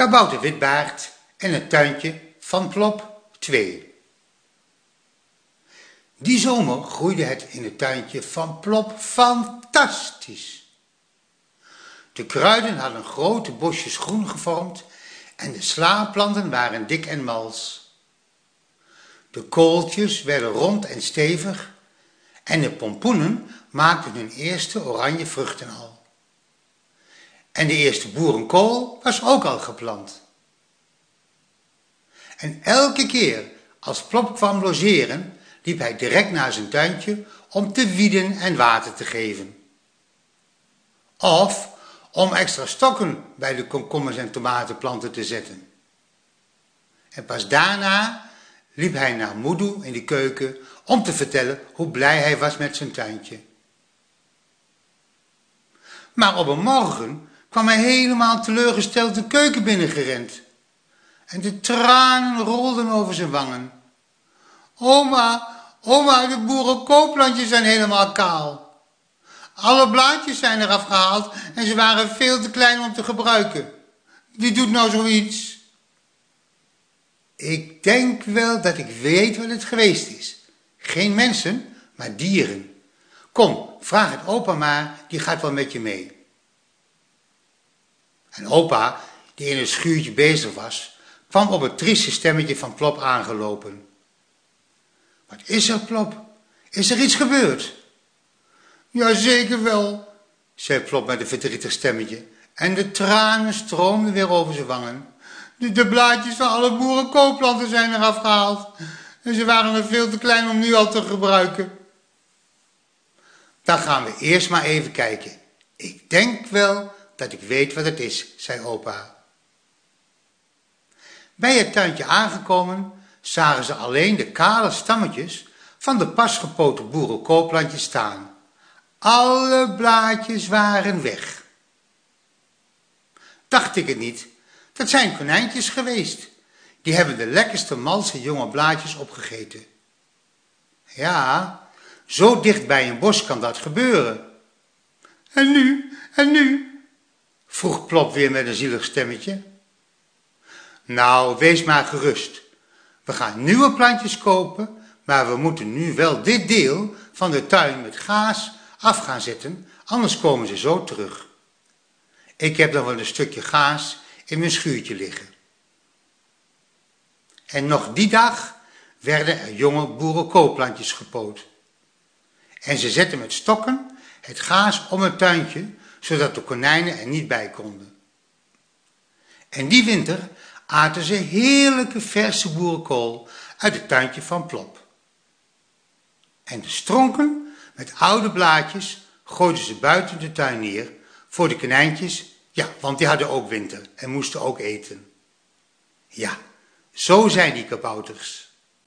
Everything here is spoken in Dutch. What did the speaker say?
Kabouter Witbaard en het tuintje van Plop 2. Die zomer groeide het in het tuintje van Plop fantastisch. De kruiden hadden grote bosjes groen gevormd en de slaaplanten waren dik en mals. De kooltjes werden rond en stevig en de pompoenen maakten hun eerste oranje vruchten al. En de eerste boerenkool was ook al geplant. En elke keer als Plop kwam logeren, liep hij direct naar zijn tuintje om te wieden en water te geven. Of om extra stokken bij de komkommers en tomatenplanten te zetten. En pas daarna liep hij naar Moedoe in de keuken om te vertellen hoe blij hij was met zijn tuintje. Maar op een morgen kwam hij helemaal teleurgesteld de keuken binnengerend. En de tranen rolden over zijn wangen. Oma, oma, de boerenkooplandjes zijn helemaal kaal. Alle blaadjes zijn eraf gehaald en ze waren veel te klein om te gebruiken. Wie doet nou zoiets? Ik denk wel dat ik weet wat het geweest is. Geen mensen, maar dieren. Kom, vraag het opa maar, die gaat wel met je mee. En opa, die in het schuurtje bezig was, kwam op het trieste stemmetje van Plop aangelopen. Wat is er, Plop? Is er iets gebeurd? Ja, zeker wel, zei Plop met een verdrietig stemmetje. En de tranen stroomden weer over zijn wangen. De, de blaadjes van alle boerenkoopplanten zijn eraf gehaald. En ze waren er veel te klein om nu al te gebruiken. Dan gaan we eerst maar even kijken. Ik denk wel dat ik weet wat het is, zei opa. Bij het tuintje aangekomen zagen ze alleen de kale stammetjes van de pasgepoten boerenkooplandjes staan. Alle blaadjes waren weg. Dacht ik het niet, dat zijn konijntjes geweest. Die hebben de lekkerste malse jonge blaadjes opgegeten. Ja, zo dicht bij een bos kan dat gebeuren. En nu, en nu, vroeg Plop weer met een zielig stemmetje. Nou, wees maar gerust. We gaan nieuwe plantjes kopen, maar we moeten nu wel dit deel van de tuin met gaas af gaan zetten, anders komen ze zo terug. Ik heb dan wel een stukje gaas in mijn schuurtje liggen. En nog die dag werden er jonge boerenkoopplantjes gepoot. En ze zetten met stokken het gaas om het tuintje, zodat de konijnen er niet bij konden. En die winter aten ze heerlijke verse boerenkool uit het tuintje van Plop. En de stronken met oude blaadjes gooiden ze buiten de tuin neer voor de konijntjes, ja, want die hadden ook winter en moesten ook eten. Ja, zo zijn die kabouters.